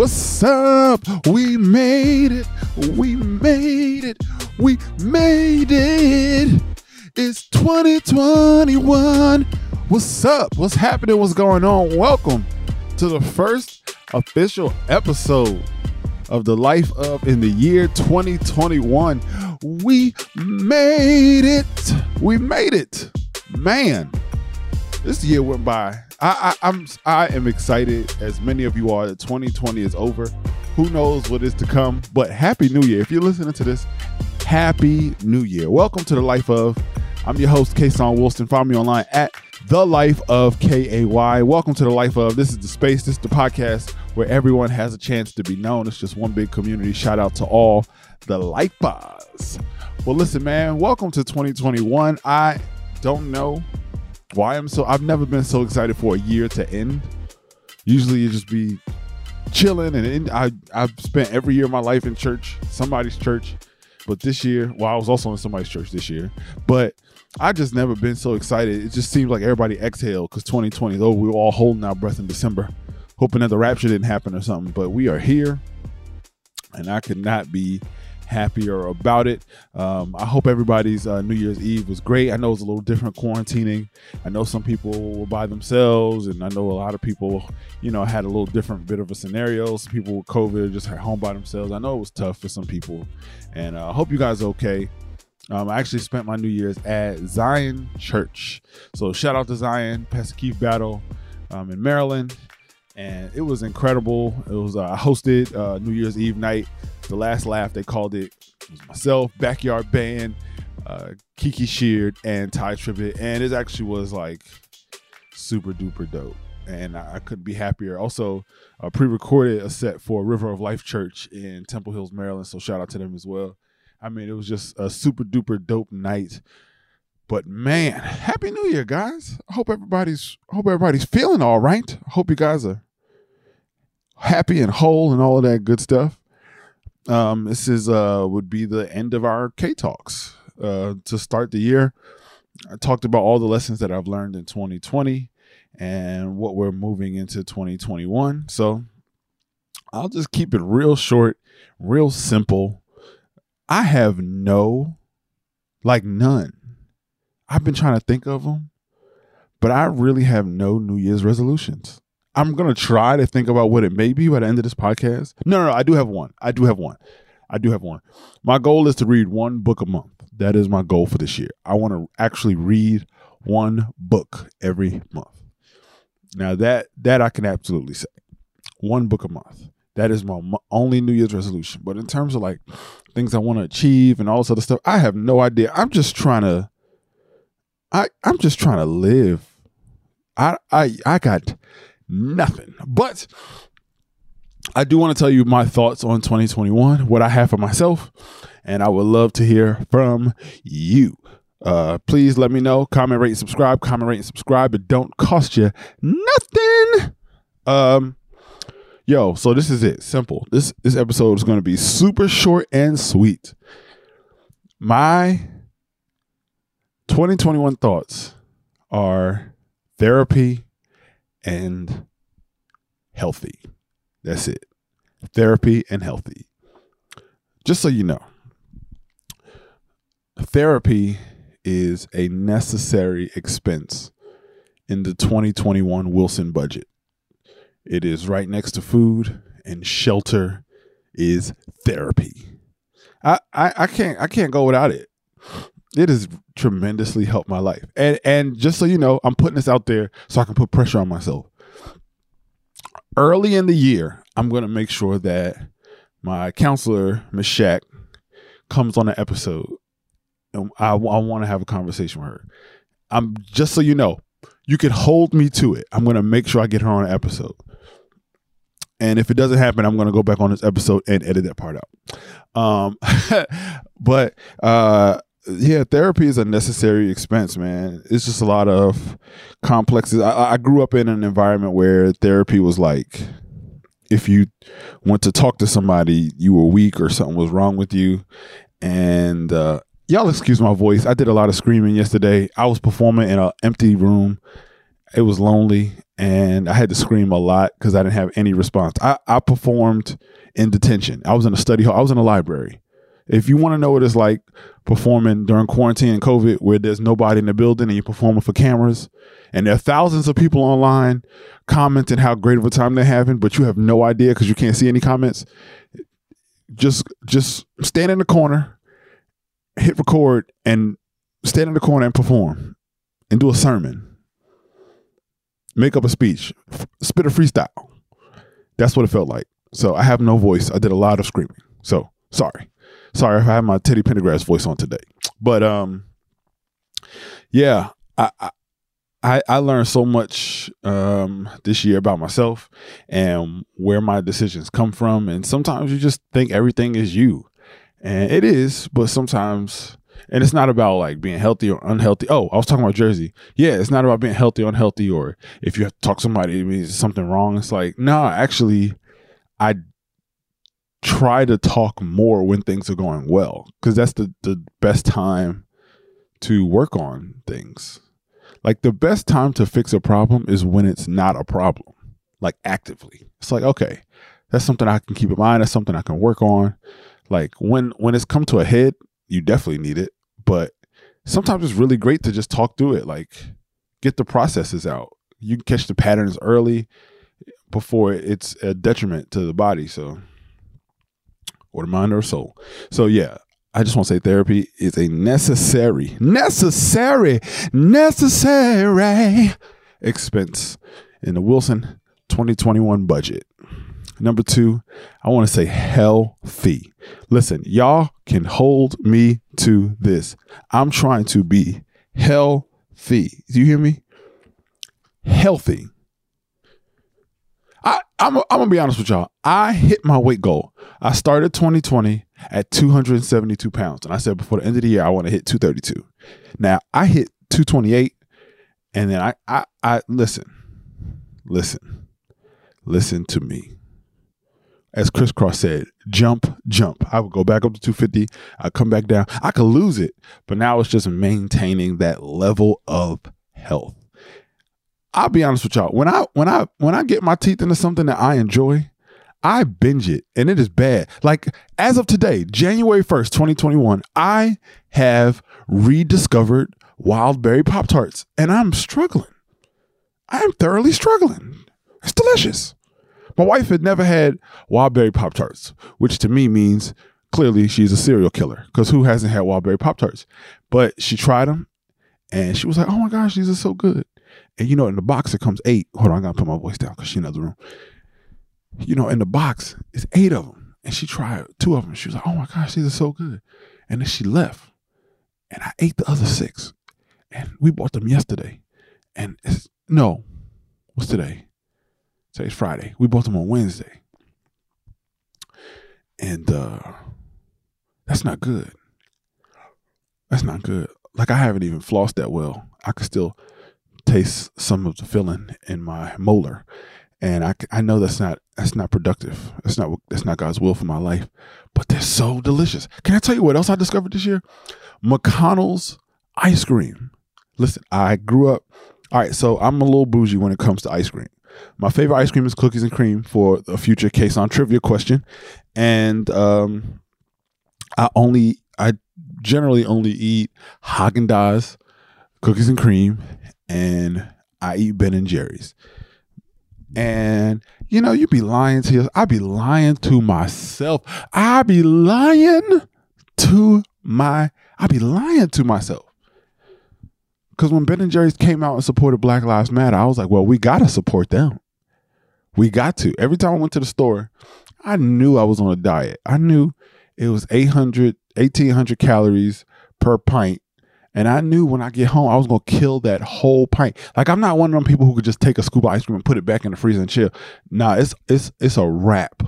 What's up? We made it. We made it. We made it. It's 2021. What's up? What's happening? What's going on? Welcome to the first official episode of the life of in the year 2021. We made it. We made it. Man, this year went by. I, I I'm I am excited as many of you are that 2020 is over. Who knows what is to come? But happy new year. If you're listening to this, happy new year. Welcome to the life of I'm your host, Kason Wilson. Follow me online at the life of KAY. Welcome to the life of this is the space, this is the podcast where everyone has a chance to be known. It's just one big community. Shout out to all the lifers. Well, listen, man, welcome to 2021. I don't know why I'm so I've never been so excited for a year to end. Usually you just be chilling and in, I I've spent every year of my life in church, somebody's church. But this year, well, I was also in somebody's church this year. But I just never been so excited. It just seems like everybody exhaled because 2020 though we were all holding our breath in December, hoping that the rapture didn't happen or something. But we are here, and I could not be happier about it. Um, I hope everybody's uh, New Year's Eve was great. I know it's a little different quarantining. I know some people were by themselves, and I know a lot of people, you know, had a little different bit of a scenario. Some people with COVID just at home by themselves. I know it was tough for some people, and uh, I hope you guys okay. Um, I actually spent my New Year's at Zion Church. So shout out to Zion, Pastor Keith Battle um, in Maryland. And it was incredible. It was uh, I hosted uh, New Year's Eve night. The last laugh they called it. It myself, backyard band, uh, Kiki Sheard, and Tye Tribbett. And it actually was like super duper dope. And I, I couldn't be happier. Also, uh, pre-recorded a set for River of Life Church in Temple Hills, Maryland. So shout out to them as well. I mean, it was just a super duper dope night. But man, happy new year, guys. I hope everybody's hope everybody's feeling all right. I hope you guys are happy and whole and all of that good stuff. Um, this is uh would be the end of our K Talks. Uh to start the year. I talked about all the lessons that I've learned in 2020 and what we're moving into 2021. So I'll just keep it real short, real simple I have no, like none. I've been trying to think of them, but I really have no New Year's resolutions. I'm gonna try to think about what it may be by the end of this podcast. No, no, no, I do have one. I do have one. I do have one. My goal is to read one book a month. That is my goal for this year. I want to actually read one book every month. Now that that I can absolutely say, one book a month. That is my only New Year's resolution. But in terms of like things I want to achieve and all this other stuff, I have no idea. I'm just trying to I I'm just trying to live. I I I got nothing. But I do want to tell you my thoughts on 2021, what I have for myself, and I would love to hear from you. Uh, please let me know. Comment, rate, and subscribe. Comment, rate, and subscribe. It don't cost you nothing. Um, Yo, so this is it. Simple. This this episode is going to be super short and sweet. My 2021 thoughts are therapy and healthy. That's it. Therapy and healthy. Just so you know, therapy is a necessary expense in the 2021 Wilson budget. It is right next to food, and shelter is therapy. I, I, I can't I can't go without it. It has tremendously helped my life. And and just so you know, I'm putting this out there so I can put pressure on myself. Early in the year, I'm gonna make sure that my counselor, Miss Shack, comes on an episode. And I, I want to have a conversation with her. I'm just so you know, you can hold me to it. I'm gonna make sure I get her on an episode. And if it doesn't happen, I'm going to go back on this episode and edit that part out. Um, but uh, yeah, therapy is a necessary expense, man. It's just a lot of complexes. I, I grew up in an environment where therapy was like, if you went to talk to somebody, you were weak or something was wrong with you. And uh, y'all excuse my voice. I did a lot of screaming yesterday. I was performing in an empty room it was lonely and I had to scream a lot because I didn't have any response. I, I performed in detention. I was in a study hall. I was in a library. If you want to know what it's like performing during quarantine and COVID, where there's nobody in the building and you're performing for cameras, and there are thousands of people online commenting how great of a time they're having, but you have no idea because you can't see any comments. Just just stand in the corner, hit record, and stand in the corner and perform, and do a sermon make up a speech, spit a freestyle. That's what it felt like. So I have no voice. I did a lot of screaming. So sorry, sorry if I have my Teddy Pendergrass voice on today. But um, yeah, I. I, I learned so much um, this year about myself and where my decisions come from. And sometimes you just think everything is you. And it is, but sometimes and it's not about like being healthy or unhealthy. Oh, I was talking about Jersey. Yeah, it's not about being healthy or unhealthy or if you have to talk to somebody, it means something wrong. It's like, no, actually, I try to talk more when things are going well because that's the, the best time to work on things. Like the best time to fix a problem is when it's not a problem, like actively. It's like, okay, that's something I can keep in mind. That's something I can work on. Like when when it's come to a head, you definitely need it but sometimes it's really great to just talk through it, like get the processes out. You can catch the patterns early before it's a detriment to the body. So, or the mind or soul. So, yeah, I just want to say therapy is a necessary, necessary, necessary expense in the Wilson 2021 budget. Number two, I want to say healthy. Listen, y'all can hold me to this. I'm trying to be healthy. Do you hear me? Healthy. I'm, gonna be honest with y'all. I hit my weight goal. I started 2020 at 272 pounds, and I said before the end of the year I want to hit 232. Now I hit 228, and then I, I, I listen, listen, listen to me as Kris Kross said, jump, jump. I would go back up to 250. I come back down. I could lose it, but now it's just maintaining that level of health. I'll be honest with y'all. When I when I when I get my teeth into something that I enjoy, I binge it and it is bad. Like as of today, January 1st, 2021, I have rediscovered wild berry Pop Tarts and I'm struggling. I am thoroughly struggling. It's delicious. My wife had never had Wildberry Pop Tarts, which to me means clearly she's a serial killer because who hasn't had Wildberry Pop Tarts? But she tried them and she was like, oh my gosh, these are so good. And you know, in the box, it comes eight. Hold on, I gotta put my voice down because she's in the other room. You know, in the box, it's eight of them. And she tried two of them. She was like, oh my gosh, these are so good. And then she left. And I ate the other six. And we bought them yesterday. And it's no, what's today? Today's Friday. We bought them on Wednesday. And uh that's not good. That's not good. Like I haven't even flossed that well. I could still taste some of the filling in my molar. And I, I know that's not that's not productive. That's not that's not God's will for my life. But they're so delicious. Can I tell you what else I discovered this year? McConnell's ice cream. Listen, I grew up. All right, so I'm a little bougie when it comes to ice cream. My favorite ice cream is cookies and cream for a future Kason trivia question. And um, I only, I generally only eat Haagen Dazs, cookies and cream, and I eat Ben and Jerry's. And you know, you'd be lying to you. I'd be lying to myself. I'd be lying to my. I'd be lying to myself. Because when Ben and Jerry's came out and supported Black Lives Matter, I was like, well, we got to support them. We got to. Every time I went to the store, I knew I was on a diet. I knew it was 800, 1800 calories per pint. And I knew when I get home, I was to kill that whole pint. Like, I'm not one of them people who could just take a scoop of ice cream and put it back in the freezer and chill. Nah, it's, it's, it's a wrap.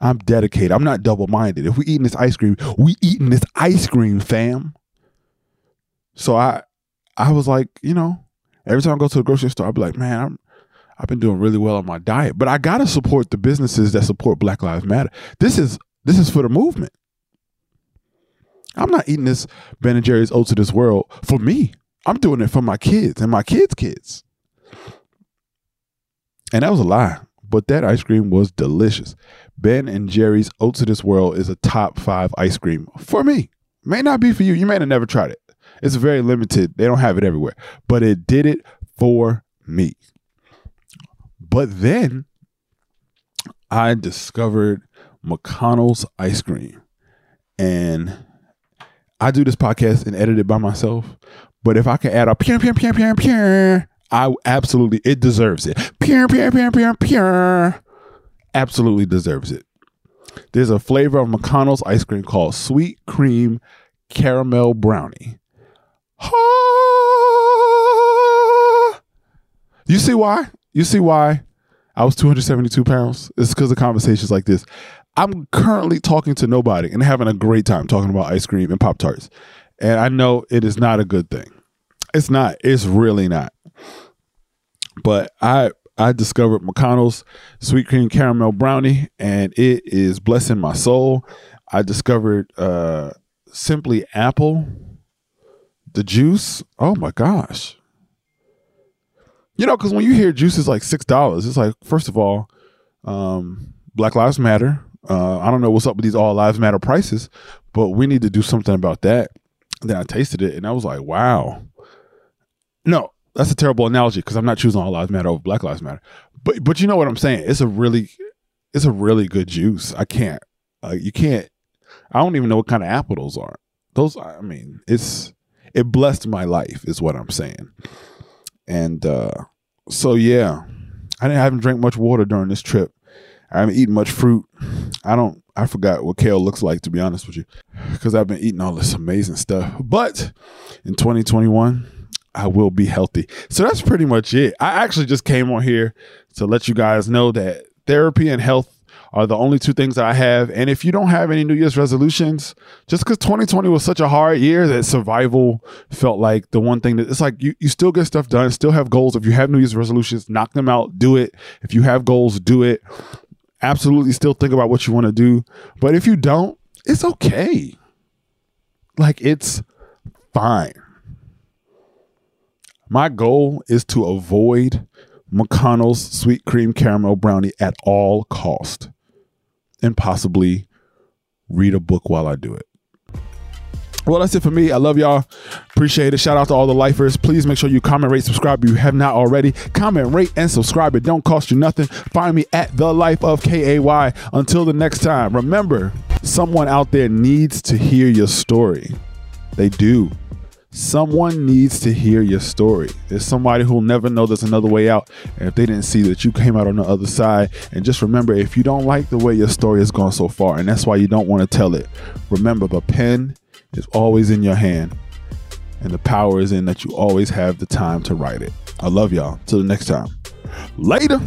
I'm dedicated. I'm not double minded. If we eating this ice cream, we eating this ice cream, fam. So I, I was like, you know, every time I go to the grocery store, I'll be like, man, I'm I've been doing really well on my diet, but I gotta support the businesses that support Black Lives Matter. This is this is for the movement. I'm not eating this Ben and Jerry's Oats of this world for me. I'm doing it for my kids and my kids' kids. And that was a lie, but that ice cream was delicious. Ben and Jerry's Oats of This World is a top five ice cream for me. May not be for you. You may have never tried it. It's very limited. They don't have it everywhere, but it did it for me. But then I discovered McConnell's ice cream. And I do this podcast and edit it by myself. But if I can add a pure, pure, pure, pure, pure, I absolutely, it deserves it. Pure, pure, pure, pure, pure. Absolutely deserves it. There's a flavor of McConnell's ice cream called Sweet Cream Caramel Brownie. You see why? You see why I was 272 pounds? It's because of conversations like this. I'm currently talking to nobody and having a great time talking about ice cream and Pop Tarts. And I know it is not a good thing. It's not. It's really not. But I I discovered McConnell's sweet cream caramel brownie and it is blessing my soul. I discovered uh simply apple the juice. Oh my gosh. You know, because when you hear juice is like six dollars, it's like first of all, um, Black Lives Matter. Uh, I don't know what's up with these all lives matter prices, but we need to do something about that. Then I tasted it and I was like, wow. No, that's a terrible analogy because I'm not choosing all lives matter over Black Lives Matter. But but you know what I'm saying? It's a really it's a really good juice. I can't uh, you can't. I don't even know what kind of apple those are. Those I mean, it's it blessed my life is what I'm saying. And uh, so yeah, I didn't haven't drank much water during this trip. I haven't eaten much fruit. I don't. I forgot what kale looks like to be honest with you, because I've been eating all this amazing stuff. But in 2021, I will be healthy. So that's pretty much it. I actually just came on here to let you guys know that therapy and health are the only two things I have. And if you don't have any New Year's resolutions, just because 2020 was such a hard year that survival felt like the one thing that it's like you, you still get stuff done, still have goals. If you have New Year's resolutions, knock them out, do it. If you have goals, do it. Absolutely still think about what you want to do. But if you don't, it's okay. Like it's fine. My goal is to avoid McConnell's sweet cream caramel brownie at all cost and possibly read a book while I do it. Well, that's it for me. I love y'all. Appreciate it. Shout out to all the lifers. Please make sure you comment, rate, subscribe if you have not already. Comment, rate, and subscribe. It don't cost you nothing. Find me at the life of KAY. Until the next time, remember, someone out there needs to hear your story. They do. Someone needs to hear your story. There's somebody who'll never know there's another way out. And if they didn't see that you came out on the other side, and just remember if you don't like the way your story has gone so far, and that's why you don't want to tell it, remember the pen is always in your hand, and the power is in that you always have the time to write it. I love y'all. Till the next time. Later.